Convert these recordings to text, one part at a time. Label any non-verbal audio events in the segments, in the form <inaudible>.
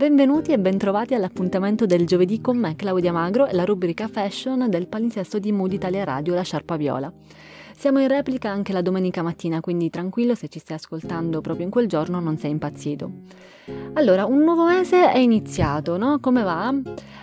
Benvenuti e bentrovati all'appuntamento del giovedì con me, Claudia Magro, e la rubrica Fashion del palinsesto di Mood Italia Radio, La Sciarpa Viola. Siamo in replica anche la domenica mattina, quindi tranquillo se ci stai ascoltando proprio in quel giorno non sei impazzito. Allora, un nuovo mese è iniziato, no? Come va?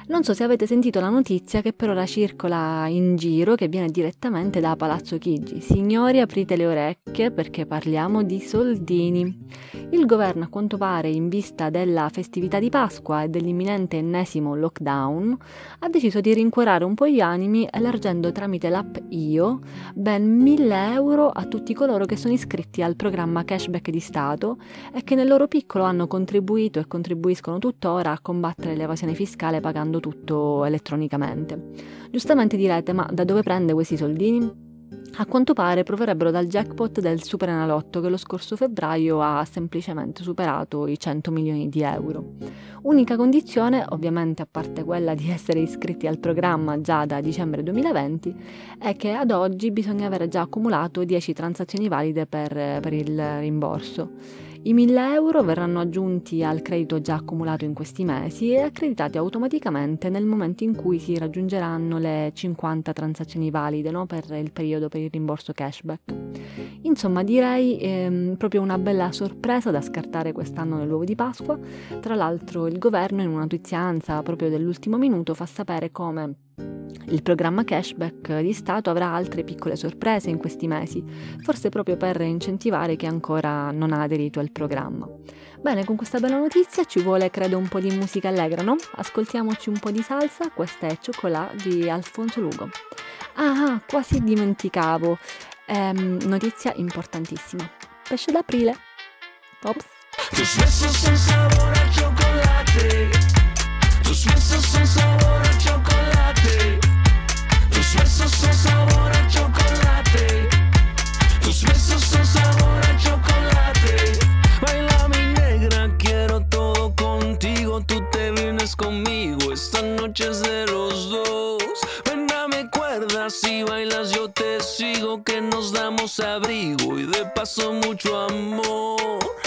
Non so se avete sentito la notizia che per ora circola in giro, che viene direttamente da Palazzo Chigi. Signori, aprite le orecchie perché parliamo di soldini. Il governo, a quanto pare, in vista della festività di Pasqua e dell'imminente ennesimo lockdown, ha deciso di rincuorare un po' gli animi elargendo tramite l'app Io ben 1000 euro a tutti coloro che sono iscritti al programma cashback di Stato e che nel loro piccolo hanno contribuito e contribuiscono tuttora a combattere l'evasione fiscale pagando tutto elettronicamente. Giustamente direte, ma da dove prende questi soldini? A quanto pare proverrebbero dal jackpot del Super Enalotto che lo scorso febbraio ha semplicemente superato i 100 milioni di euro. Unica condizione, ovviamente a parte quella di essere iscritti al programma già da dicembre 2020, è che ad oggi bisogna avere già accumulato 10 transazioni valide per, per il rimborso. I 1000 euro verranno aggiunti al credito già accumulato in questi mesi e accreditati automaticamente nel momento in cui si raggiungeranno le 50 transazioni valide no? per il periodo per il rimborso cashback. Insomma, direi ehm, proprio una bella sorpresa da scartare quest'anno nell'uovo di Pasqua. Tra l'altro il governo in una notizianza proprio dell'ultimo minuto fa sapere come il programma cashback di Stato avrà altre piccole sorprese in questi mesi, forse proprio per incentivare chi ancora non ha aderito al programma. Bene, con questa bella notizia ci vuole credo un po' di musica allegra, no? Ascoltiamoci un po' di salsa, questa è Cioccolà di Alfonso Lugo. Ah, quasi dimenticavo, ehm, notizia importantissima. Pesce d'aprile. Ops. Tus besos son sabor a chocolate. Tus besos son. Abrigo y de paso mucho amor.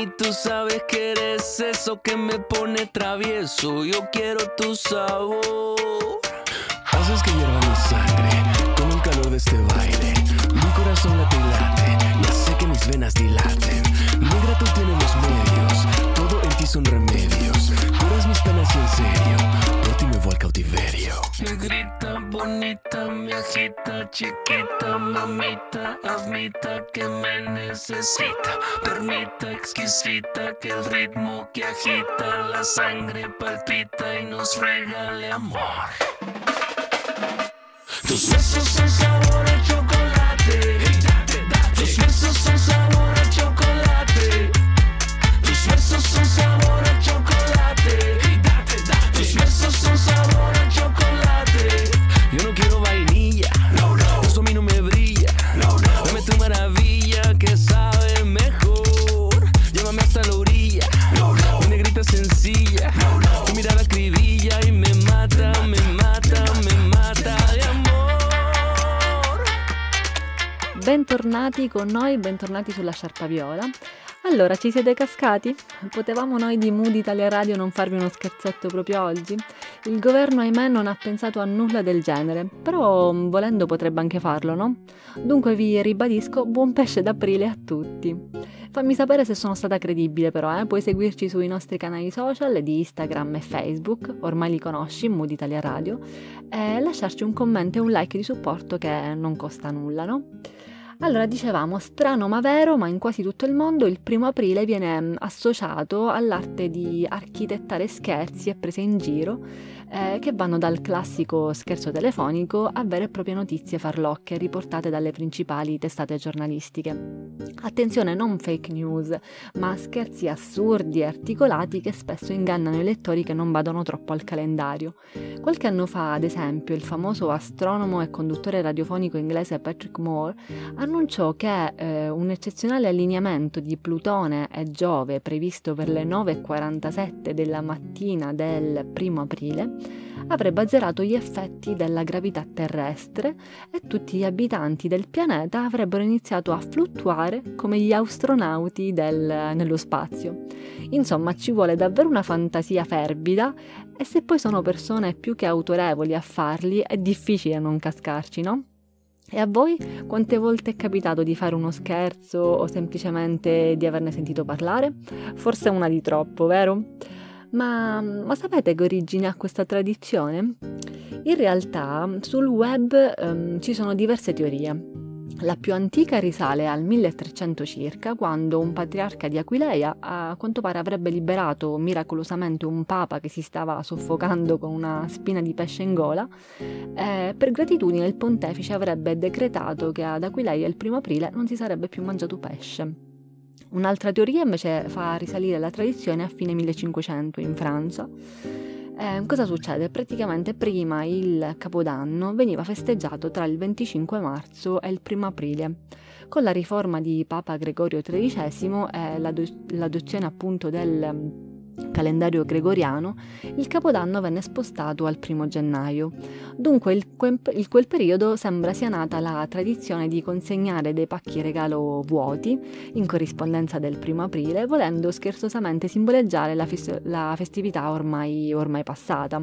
Mami, tú sabes que eres eso que me pone travieso, yo quiero tu sabor. Haces que hierva mi sangre con el calor de este baile. Mi corazón late y late, ya sé que mis venas dilaten. Negra, tú tienes los medios, ti son remedios. Curas mis penas y en serio, por ti me voy al cautiverio. Negrita bonita, me agita, chiquita, mamita, admita que me necesita. Permita, exquisita, que el ritmo que agita la sangre palpita y nos regale amor. Tus besos son sabor a chocolate. Tus besos son sabor a. Besos son sabor a chocolate. No quiero vainilla, eso a mí no brilla. Dame tu maravilla que mejor. Llévame hasta la orilla, mi negrita sencilla. Tu mirada acribilla y me mata, me mata, me mata de amor. Bentornati con noi, bentornati sulla Sciarpa Viola. Allora, ci siete cascati? Potevamo noi di Mood Italia Radio non farvi uno scherzetto proprio oggi? Il governo, ahimè, non ha pensato a nulla del genere, però mm, volendo potrebbe anche farlo, no? Dunque vi ribadisco buon pesce d'aprile a tutti. Fammi sapere se sono stata credibile però, eh? puoi seguirci sui nostri canali social di Instagram e Facebook, ormai li conosci, Mood Italia Radio, e lasciarci un commento e un like di supporto che non costa nulla, no? Allora, dicevamo, strano ma vero, ma in quasi tutto il mondo il primo aprile viene mm, associato all'arte di architettare scherzi e prese in giro eh, che vanno dal classico scherzo telefonico a vere e proprie notizie farlocche riportate dalle principali testate giornalistiche. Attenzione, non fake news, ma scherzi assurdi e articolati che spesso ingannano i lettori che non vadano troppo al calendario. Qualche anno fa, ad esempio, il famoso astronomo e conduttore radiofonico inglese Patrick Moore annunciò che eh, un eccezionale allineamento di Plutone e Giove previsto per le 9.47 della mattina del primo aprile avrebbe azzerato gli effetti della gravità terrestre e tutti gli abitanti del pianeta avrebbero iniziato a fluttuare come gli astronauti del, nello spazio. Insomma, ci vuole davvero una fantasia fervida e se poi sono persone più che autorevoli a farli è difficile non cascarci, no? E a voi quante volte è capitato di fare uno scherzo o semplicemente di averne sentito parlare? Forse una di troppo, vero? Ma, ma sapete che origine ha questa tradizione? In realtà sul web um, ci sono diverse teorie. La più antica risale al 1300 circa, quando un patriarca di Aquileia a quanto pare avrebbe liberato miracolosamente un papa che si stava soffocando con una spina di pesce in gola. Eh, per gratitudine il pontefice avrebbe decretato che ad Aquileia il primo aprile non si sarebbe più mangiato pesce. Un'altra teoria invece fa risalire la tradizione a fine 1500 in Francia. Eh, cosa succede? Praticamente prima il Capodanno veniva festeggiato tra il 25 marzo e il 1 aprile. Con la riforma di Papa Gregorio XIII e l'adozione appunto del calendario gregoriano, il Capodanno venne spostato al primo gennaio. Dunque in quel periodo sembra sia nata la tradizione di consegnare dei pacchi regalo vuoti in corrispondenza del primo aprile, volendo scherzosamente simboleggiare la, fes- la festività ormai, ormai passata.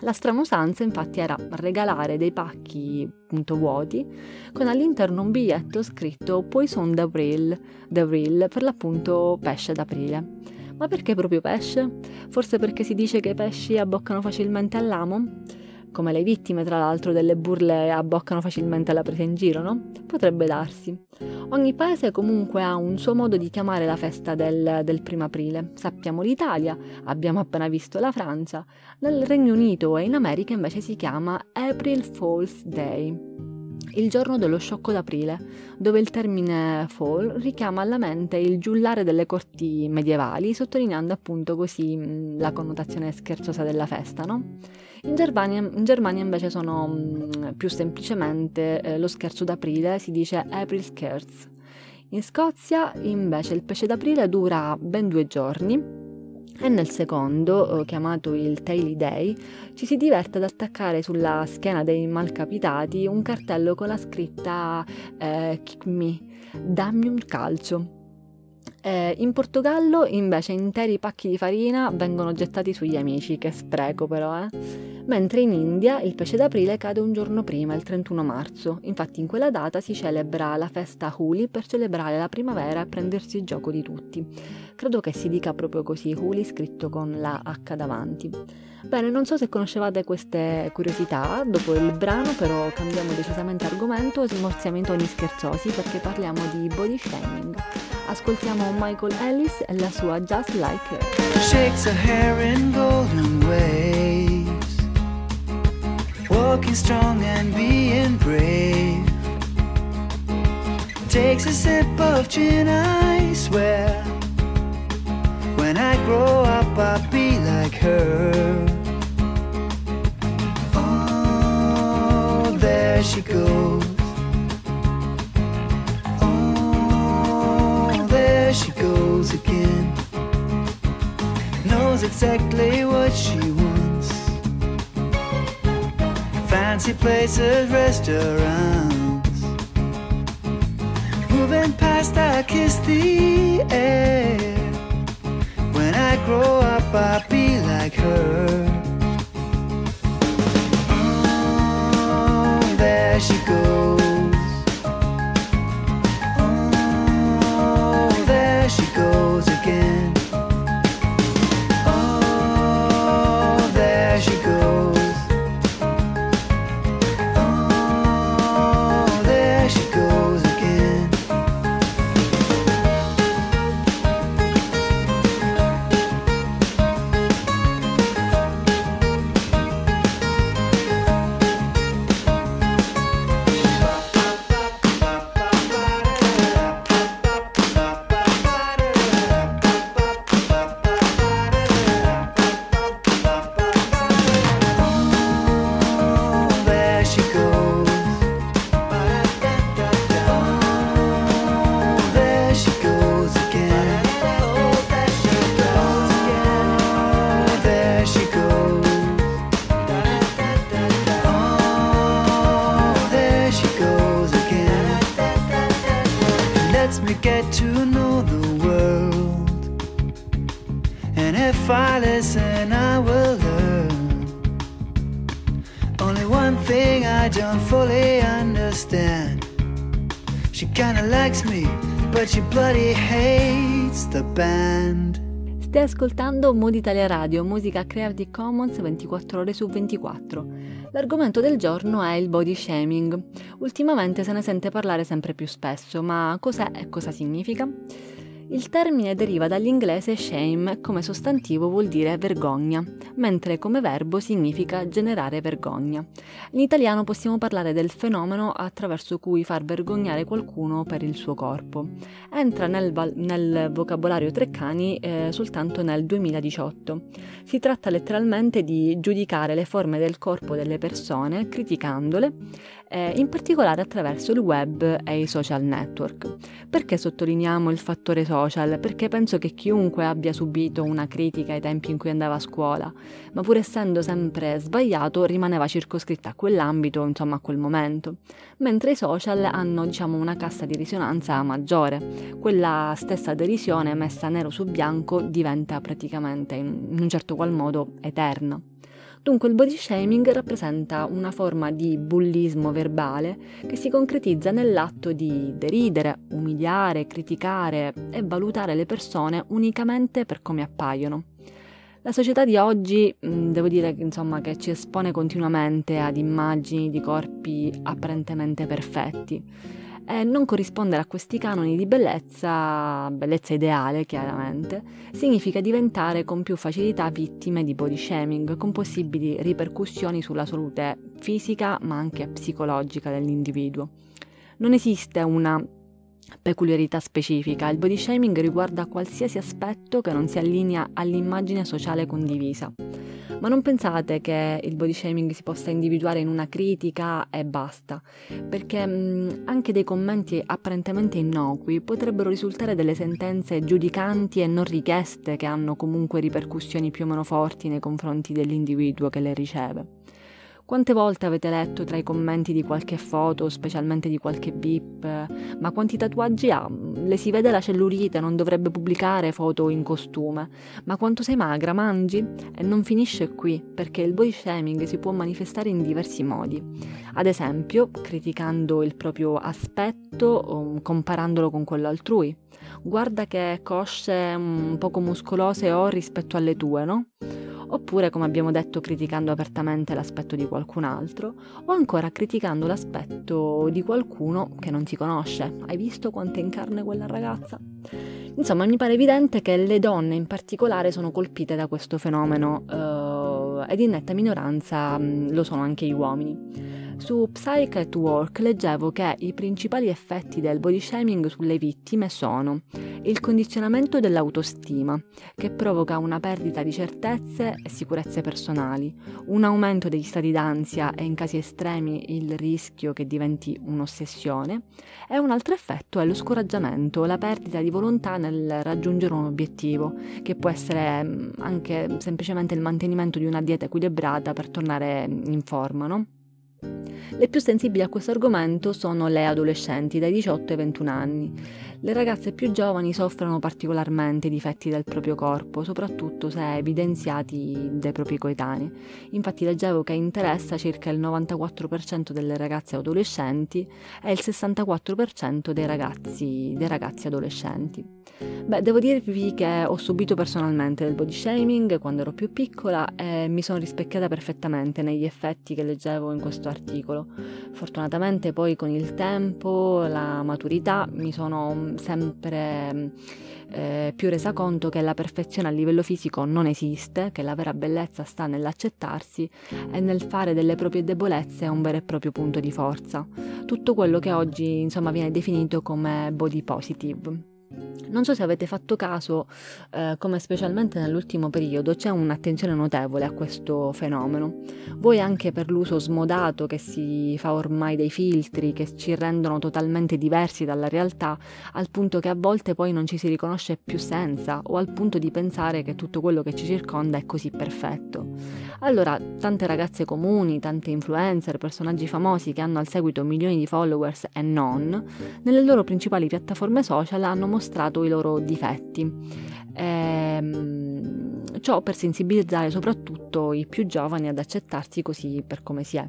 La strana usanza infatti era regalare dei pacchi appunto vuoti con all'interno un biglietto scritto Poisson d'Avril, d'Avril per l'appunto pesce d'aprile. Ma perché proprio pesce? Forse perché si dice che i pesci abboccano facilmente all'amo? Come le vittime, tra l'altro, delle burle abboccano facilmente alla presa in giro, no? Potrebbe darsi. Ogni paese comunque ha un suo modo di chiamare la festa del, del primo aprile. Sappiamo l'Italia, abbiamo appena visto la Francia. Nel Regno Unito e in America invece si chiama April Fool's Day il giorno dello sciocco d'aprile, dove il termine fall richiama alla mente il giullare delle corti medievali, sottolineando appunto così mm, la connotazione scherzosa della festa, no? In Germania, in Germania invece sono mm, più semplicemente eh, lo scherzo d'aprile, si dice April Scherz. In Scozia invece il pesce d'aprile dura ben due giorni e nel secondo, eh, chiamato il Taily Day, ci si diverte ad attaccare sulla schiena dei malcapitati un cartello con la scritta eh, Kick me, dammi un calcio. Eh, in Portogallo invece interi pacchi di farina vengono gettati sugli amici, che spreco però, eh mentre in India il pesce d'aprile cade un giorno prima, il 31 marzo. Infatti in quella data si celebra la festa Huli per celebrare la primavera e prendersi il gioco di tutti. Credo che si dica proprio così, Huli scritto con la H davanti. Bene, non so se conoscevate queste curiosità, dopo il brano però cambiamo decisamente argomento e smorziamo i toni scherzosi perché parliamo di body shaming. Ascoltiamo Michael Ellis e la sua Just Like Her. Shakes her hair in golden waves Walking strong and being brave Takes a sip of gin, I swear When I grow up I'll be like her Oh, there she goes Oh, there she goes again Knows exactly what she wants fancy places, restaurants. Moving past, I kiss the air. I grow up, I'll be like her. Oh, there she goes. Band. Stai ascoltando Mood Italia Radio, musica Creative Commons 24 ore su 24. L'argomento del giorno è il body shaming. Ultimamente se ne sente parlare sempre più spesso, ma cos'è e cosa significa? Il termine deriva dall'inglese shame, come sostantivo vuol dire vergogna, mentre come verbo significa generare vergogna. In italiano possiamo parlare del fenomeno attraverso cui far vergognare qualcuno per il suo corpo. Entra nel, nel vocabolario Treccani eh, soltanto nel 2018. Si tratta letteralmente di giudicare le forme del corpo delle persone criticandole eh, in particolare attraverso il web e i social network. Perché sottolineiamo il fattore social? Perché penso che chiunque abbia subito una critica ai tempi in cui andava a scuola, ma pur essendo sempre sbagliato, rimaneva circoscritta a quell'ambito, insomma a quel momento. Mentre i social hanno, diciamo, una cassa di risonanza maggiore. Quella stessa derisione messa nero su bianco diventa praticamente in un certo qual modo eterna. Dunque il body shaming rappresenta una forma di bullismo verbale che si concretizza nell'atto di deridere, umiliare, criticare e valutare le persone unicamente per come appaiono. La società di oggi, mm, devo dire insomma, che ci espone continuamente ad immagini di corpi apparentemente perfetti e non corrispondere a questi canoni di bellezza, bellezza ideale chiaramente, significa diventare con più facilità vittime di body shaming, con possibili ripercussioni sulla salute fisica ma anche psicologica dell'individuo. Non esiste una peculiarità specifica, il body shaming riguarda qualsiasi aspetto che non si allinea all'immagine sociale condivisa. Ma non pensate che il body shaming si possa individuare in una critica e basta, perché mh, anche dei commenti apparentemente innocui potrebbero risultare delle sentenze giudicanti e non richieste che hanno comunque ripercussioni più o meno forti nei confronti dell'individuo che le riceve. Quante volte avete letto tra i commenti di qualche foto, specialmente di qualche bip, ma quanti tatuaggi ha? Le si vede la cellulite, non dovrebbe pubblicare foto in costume. Ma quanto sei magra, mangi? E non finisce qui, perché il body shaming si può manifestare in diversi modi. Ad esempio, criticando il proprio aspetto o comparandolo con quello altrui. Guarda che cosce un poco muscolose ho rispetto alle tue, no? Oppure come abbiamo detto criticando apertamente l'aspetto di qualcun altro, o ancora criticando l'aspetto di qualcuno che non si conosce. Hai visto quanto è in carne quella ragazza? Insomma, mi pare evidente che le donne in particolare sono colpite da questo fenomeno uh, ed in netta minoranza um, lo sono anche gli uomini. Su Psych at Work leggevo che i principali effetti del body shaming sulle vittime sono il condizionamento dell'autostima, che provoca una perdita di certezze e sicurezze personali, un aumento degli stati d'ansia e in casi estremi il rischio che diventi un'ossessione, e un altro effetto è lo scoraggiamento, la perdita di volontà nel raggiungere un obiettivo, che può essere mm, anche semplicemente il mantenimento di una dieta equilibrata per tornare in forma, no? Le più sensibili a questo argomento sono le adolescenti dai 18 ai 21 anni. Le ragazze più giovani soffrono particolarmente i difetti del proprio corpo, soprattutto se evidenziati dai propri coetanei. Infatti leggevo che interessa circa il 94% delle ragazze adolescenti e il 64% dei ragazzi, dei ragazzi adolescenti. Beh, devo dirvi che ho subito personalmente del body shaming quando ero più piccola e mi sono rispecchiata perfettamente negli effetti che leggevo in questo articolo. Fortunatamente poi con il tempo, la maturità, mi sono sempre eh, più resa conto che la perfezione a livello fisico non esiste, che la vera bellezza sta nell'accettarsi e nel fare delle proprie debolezze un vero e proprio punto di forza. Tutto quello che oggi insomma viene definito come body positive. Non so se avete fatto caso eh, come specialmente nell'ultimo periodo c'è un'attenzione notevole a questo fenomeno, voi anche per l'uso smodato che si fa ormai dei filtri che ci rendono totalmente diversi dalla realtà, al punto che a volte poi non ci si riconosce più senza o al punto di pensare che tutto quello che ci circonda è così perfetto. Allora, tante ragazze comuni, tante influencer, personaggi famosi che hanno al seguito milioni di followers e non, nelle loro principali piattaforme social hanno mostrato i loro difetti. Ehm, ciò per sensibilizzare soprattutto i più giovani ad accettarsi così per come si è.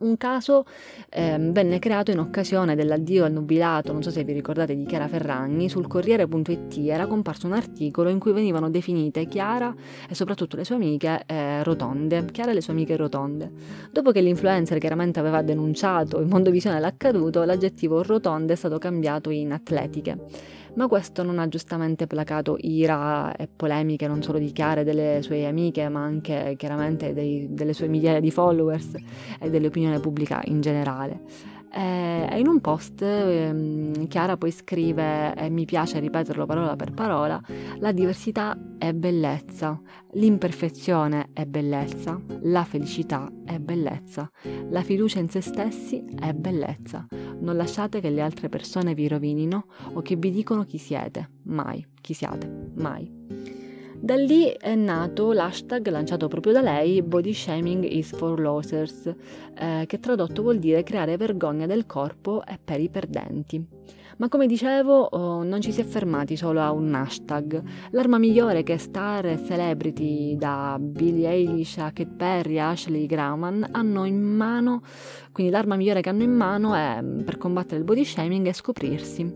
Un caso eh, venne creato in occasione dell'addio al nubilato, non so se vi ricordate di Chiara Ferragni, sul Corriere.it era comparso un articolo in cui venivano definite Chiara e soprattutto le sue amiche eh, rotonde, Chiara e le sue amiche rotonde. Dopo che l'influencer chiaramente aveva denunciato in Mondovisione l'accaduto, l'aggettivo rotonde è stato cambiato in atletiche ma questo non ha giustamente placato ira e polemiche non solo di Chiara e delle sue amiche, ma anche chiaramente dei, delle sue migliaia di followers e dell'opinione pubblica in generale. E in un post ehm, Chiara poi scrive, e mi piace ripeterlo parola per parola, la diversità è bellezza, l'imperfezione è bellezza, la felicità è bellezza, la fiducia in se stessi è bellezza. Non lasciate che le altre persone vi rovinino o che vi dicono chi siete, mai, chi siate, mai. Da lì è nato l'hashtag lanciato proprio da lei, Body Shaming is for Losers, eh, che tradotto vuol dire creare vergogna del corpo e per i perdenti. Ma come dicevo, oh, non ci si è fermati solo a un hashtag. L'arma migliore che star e celebrity da Billie Eilish a Kate Perry a Ashley Grauman hanno in mano, quindi l'arma migliore che hanno in mano è, per combattere il body shaming è scoprirsi,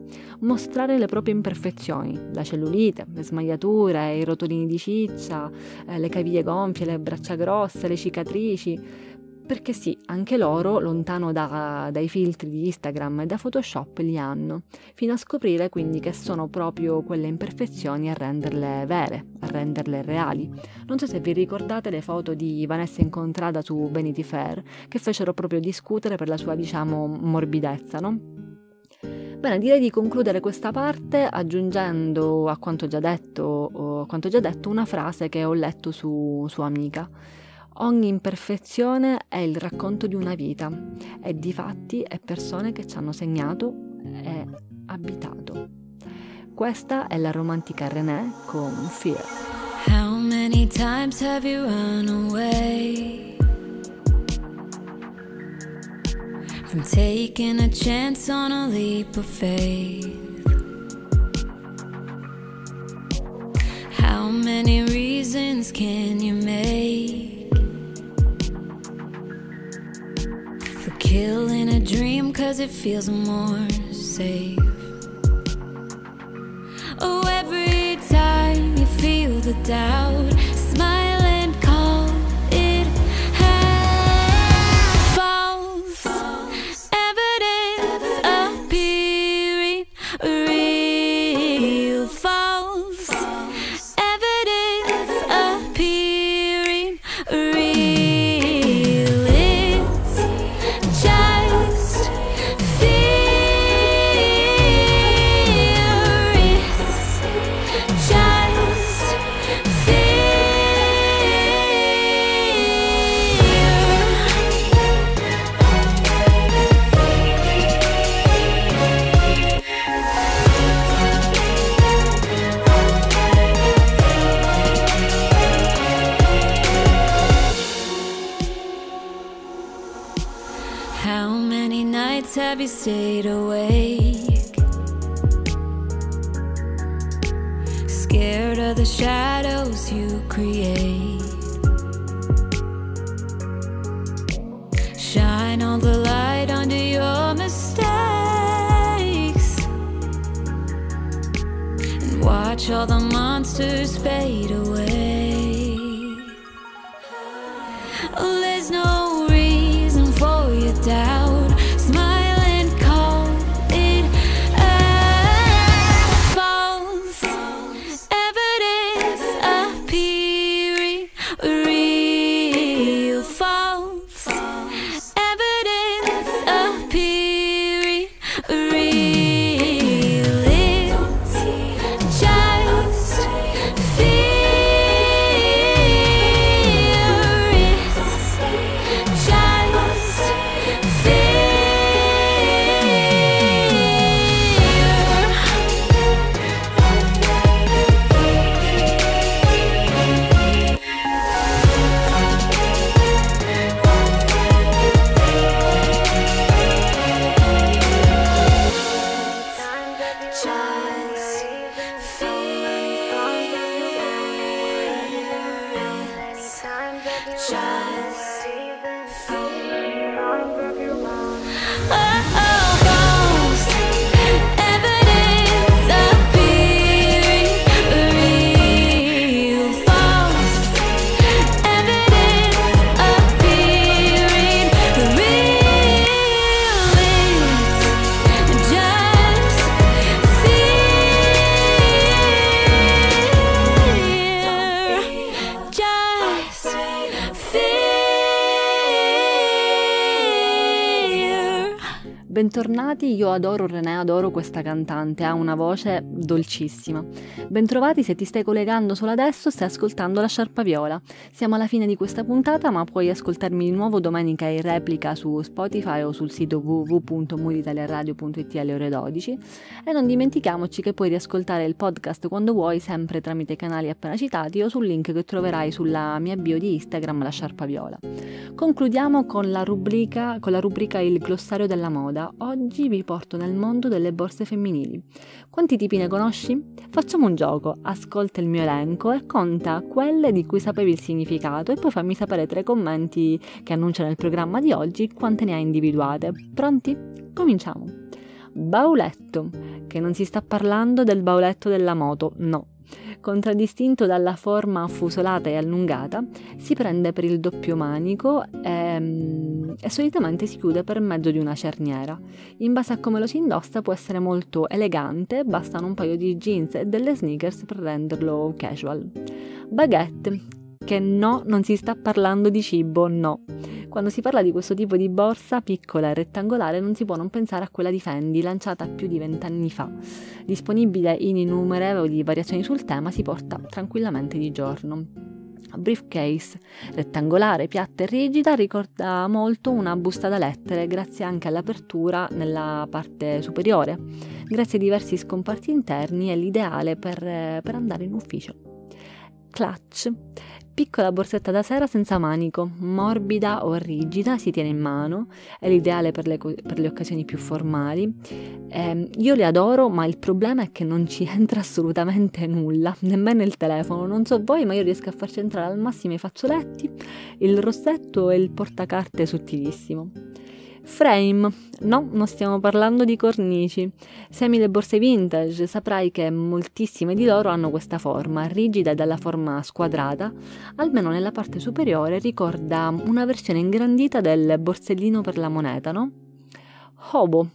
mostrare le proprie imperfezioni, la cellulite, le smagliature, i rotolini di ciccia, eh, le caviglie gonfie, le braccia grosse, le cicatrici perché sì, anche loro, lontano da, dai filtri di Instagram e da Photoshop, li hanno, fino a scoprire quindi che sono proprio quelle imperfezioni a renderle vere, a renderle reali. Non so se vi ricordate le foto di Vanessa incontrata su Vanity Fair, che fecero proprio discutere per la sua, diciamo, morbidezza, no? Bene, direi di concludere questa parte aggiungendo a quanto già detto, quanto già detto una frase che ho letto su, su Amica. Ogni imperfezione è il racconto di una vita e di fatti e persone che ci hanno segnato e abitato. Questa è la romantica René con Fear. How many times have you run away from taking a chance on a leap of faith? How many reasons can you make? Killing a dream cause it feels more safe. Oh, every time you feel the doubt, have you stayed awake? Scared of the shadows you create. Shine all the light under your mistakes. And watch all the monsters fade away. Bentornati, io adoro René, adoro questa cantante, ha una voce dolcissima. Bentrovati se ti stai collegando solo adesso, stai ascoltando la Sciarpa Viola. Siamo alla fine di questa puntata, ma puoi ascoltarmi di nuovo domenica in replica su Spotify o sul sito www.mooditaliaradio.it alle ore 12. E non dimentichiamoci che puoi riascoltare il podcast quando vuoi, sempre tramite i canali appena citati o sul link che troverai sulla mia bio di Instagram, la Sciarpa Viola. Concludiamo con la rubrica, con la rubrica Il glossario della moda, oggi vi porto nel mondo delle borse femminili. Quanti tipi ne conosci? Facciamo un gioco, ascolta il mio elenco e conta quelle di cui sapevi il significato e poi fammi sapere tra i commenti che annunciano il programma di oggi quante ne hai individuate. Pronti? Cominciamo. Bauletto, che non si sta parlando del bauletto della moto, no, Contraddistinto dalla forma affusolata e allungata, si prende per il doppio manico e, e, solitamente si chiude per mezzo di una cerniera. In base a come lo si indossa può essere molto elegante, bastano un paio di jeans e delle sneakers per renderlo casual. Baguette, che no, non si sta parlando di cibo, no. Quando si parla di questo tipo di borsa piccola e rettangolare non si può non pensare a quella di Fendi, lanciata più di vent'anni fa. Disponibile in innumerevoli variazioni sul tema, si porta tranquillamente di giorno. Briefcase, rettangolare, piatta e rigida, ricorda molto una busta da lettere grazie anche all'apertura nella parte superiore. Grazie ai diversi scomparti interni è l'ideale per, per andare in ufficio. Clutch Piccola borsetta da sera senza manico, morbida o rigida, si tiene in mano, è l'ideale per le, per le occasioni più formali. Eh, io le adoro, ma il problema è che non ci <laughs> entra assolutamente nulla, nemmeno il telefono. Non so voi, ma io riesco a farci entrare al massimo i fazzoletti, il rossetto e il portacarte sottilissimo. Frame. No, non stiamo parlando di cornici. Se ami le borse vintage, saprai che moltissime di loro hanno questa forma, rigida e dalla forma squadrata, almeno nella parte superiore ricorda una versione ingrandita del borsellino per la moneta, no? Hobo.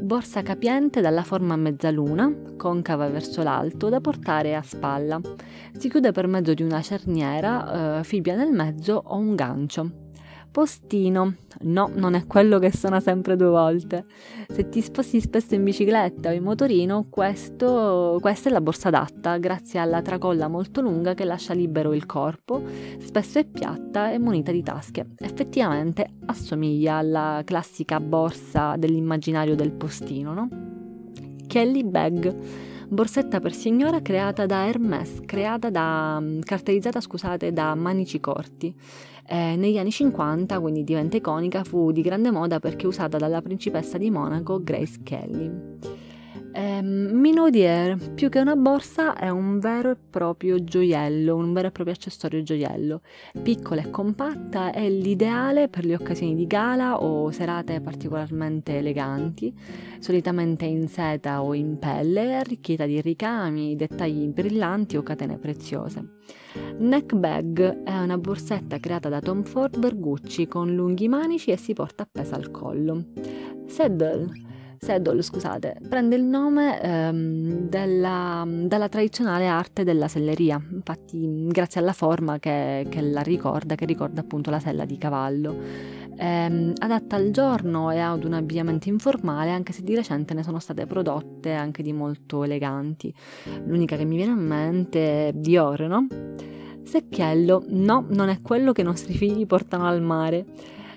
Borsa capiente dalla forma a mezzaluna, concava verso l'alto, da portare a spalla. Si chiude per mezzo di una cerniera, eh, fibbia nel mezzo o un gancio. Postino. No, non è quello che suona sempre due volte. Se ti sposti spesso in bicicletta o in motorino, questo, questa è la borsa adatta, grazie alla tracolla molto lunga che lascia libero il corpo, spesso è piatta e munita di tasche. Effettivamente assomiglia alla classica borsa dell'immaginario del postino, no? Kelly Bag borsetta per signora creata da Hermès, creata da, caratterizzata scusate, da manici corti. Eh, negli anni 50, quindi diventa iconica, fu di grande moda perché usata dalla principessa di Monaco Grace Kelly. Eh, Minaudier, più che una borsa, è un vero e proprio gioiello, un vero e proprio accessorio gioiello. Piccola e compatta, è l'ideale per le occasioni di gala o serate particolarmente eleganti, solitamente in seta o in pelle, arricchita di ricami, dettagli brillanti o catene preziose. Neck bag è una borsetta creata da Tom Ford per Gucci con lunghi manici e si porta appesa al collo. Saddle Saddle, scusate, prende il nome ehm, della, dalla tradizionale arte della selleria, infatti grazie alla forma che, che la ricorda, che ricorda appunto la sella di cavallo. Ehm, adatta al giorno e ad un abbigliamento informale, anche se di recente ne sono state prodotte anche di molto eleganti. L'unica che mi viene in mente è Dior, no? Secchiello, no, non è quello che i nostri figli portano al mare.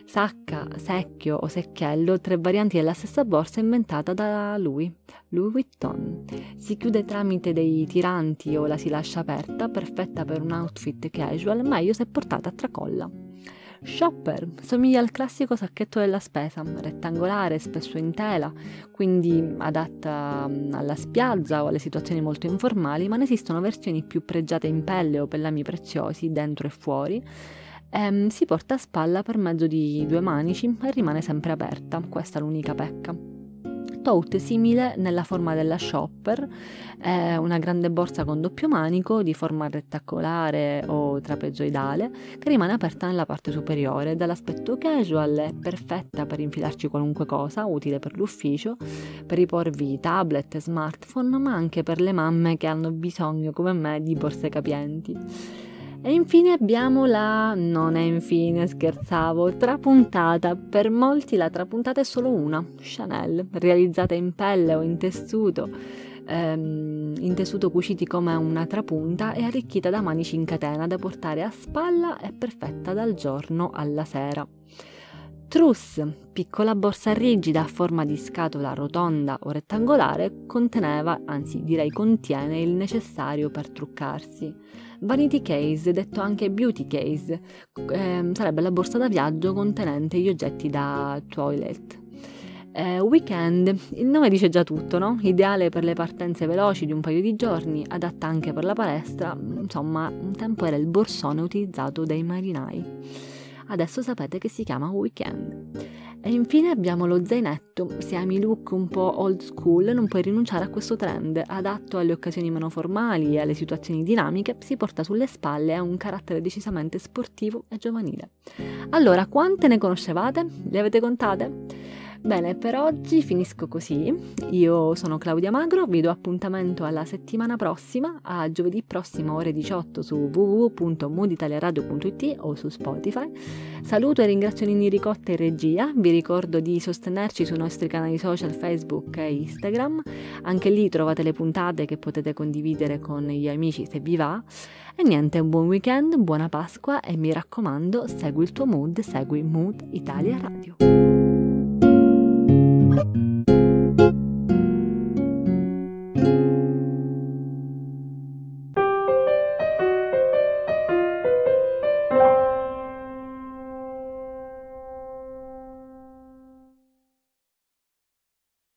Sacca, secchio o secchiello, tre varianti della stessa borsa inventata da lui, Louis Vuitton. Si chiude tramite dei tiranti o la si lascia aperta, perfetta per un outfit casual, meglio se portata a tracolla. Shopper somiglia al classico sacchetto della spesa, rettangolare, spesso in tela, quindi adatta mm, alla spiaggia o alle situazioni molto informali, ma ne esistono versioni più pregiate in pelle o pellami preziosi, dentro e fuori, ehm, si porta a spalla per mezzo di due manici e rimane sempre aperta, questa è l'unica pecca. Tote simile nella forma della shopper, è una grande borsa con doppio manico di forma rettangolare o trapezoidale che rimane aperta nella parte superiore. Dall'aspetto casual è perfetta per infilarci qualunque cosa, utile per l'ufficio, per riporvi tablet e smartphone, ma anche per le mamme che hanno bisogno come me di borse capienti. E infine abbiamo la, non è infine, scherzavo, trapuntata. Per molti la trapuntata è solo una, Chanel, realizzata in pelle o in tessuto, ehm, in tessuto cuciti come una trapunta e arricchita da manici in catena da portare a spalla e perfetta dal giorno alla sera. Truss, piccola borsa rigida a forma di scatola rotonda o rettangolare, conteneva, anzi direi contiene il necessario per truccarsi. Vanity case, detto anche beauty case, eh, sarebbe la borsa da viaggio contenente gli oggetti da toilet. Eh, weekend, il nome dice già tutto, no? Ideale per le partenze veloci di un paio di giorni, adatta anche per la palestra, insomma, un tempo era il borsone utilizzato dai marinai. Adesso sapete che si chiama weekend. E infine abbiamo lo zainetto. Se ami look un po' old school, non puoi rinunciare a questo trend. Adatto alle occasioni meno formali e alle situazioni dinamiche, si porta sulle spalle e ha un carattere decisamente sportivo e giovanile. Allora, quante ne conoscevate? Le avete contate? Bene, per oggi finisco così. Io sono Claudia Magro, vi do appuntamento alla settimana prossima, a giovedì prossimo ore 18 su www.mooditaliaradio.it o su Spotify. Saluto e ringrazio Nini Ricotta in regia, vi ricordo di sostenerci sui nostri canali social Facebook e Instagram, anche lì trovate le puntate che potete condividere con gli amici se vi va. E niente, un buon weekend, buona Pasqua e mi raccomando, segui il tuo mood, segui Mood Italia Radio. Uh-huh.